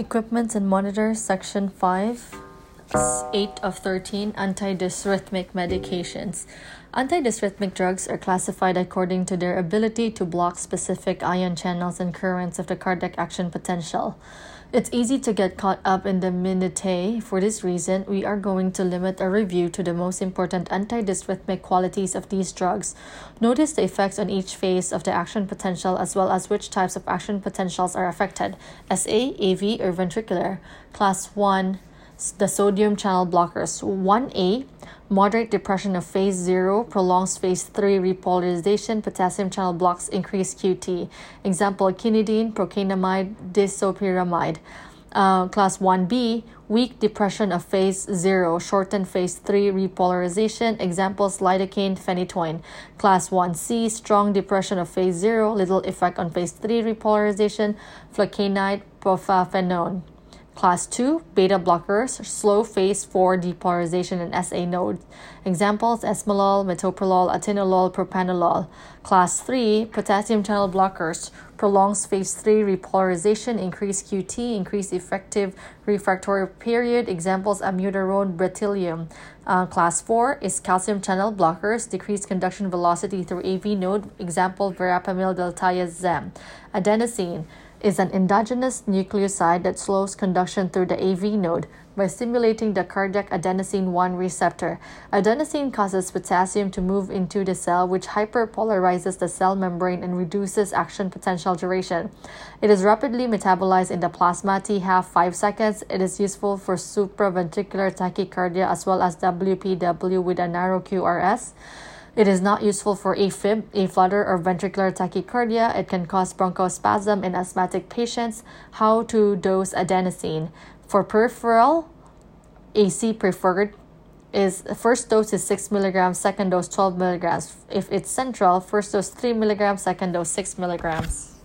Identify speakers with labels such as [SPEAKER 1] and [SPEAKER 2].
[SPEAKER 1] Equipment and Monitors, Section 5, 8 of 13 Antidysrhythmic Medications. Antidysrhythmic drugs are classified according to their ability to block specific ion channels and currents of the cardiac action potential. It's easy to get caught up in the minutiae. For this reason, we are going to limit our review to the most important antidysrhythmic qualities of these drugs. Notice the effects on each phase of the action potential as well as which types of action potentials are affected SA, AV, or ventricular. Class 1 the sodium channel blockers. 1A, moderate depression of phase 0, prolongs phase 3 repolarization, potassium channel blocks increase QT. Example, quinidine, procainamide, disopyramide. Uh, class 1B, weak depression of phase 0, shortened phase 3 repolarization. Examples, lidocaine, phenytoin. Class 1C, strong depression of phase 0, little effect on phase 3 repolarization. Flecainide, propafenone. Class 2, beta blockers, slow phase 4 depolarization in SA nodes. Examples, esmolol, metoprolol, atenolol, propranolol. Class 3, potassium channel blockers, prolongs phase 3 repolarization, increase QT, increase effective refractory period. Examples, amiodarone, bretylium. Uh, class 4 is calcium channel blockers, decrease conduction velocity through AV node. Example, verapamil, diltiazem. Adenosine is an endogenous nucleoside that slows conduction through the AV node by stimulating the cardiac adenosine 1 receptor. Adenosine causes potassium to move into the cell, which hyperpolarizes the cell membrane and reduces action potential duration. It is rapidly metabolized in the plasma T half 5 seconds. It is useful for supraventricular tachycardia as well as WPW with a narrow QRS. It is not useful for AFib, a flutter, or ventricular tachycardia. It can cause bronchospasm in asthmatic patients. How to dose adenosine. For peripheral, AC preferred is first dose is 6 milligrams, second dose 12 milligrams. If it's central, first dose 3 milligrams, second dose 6 milligrams.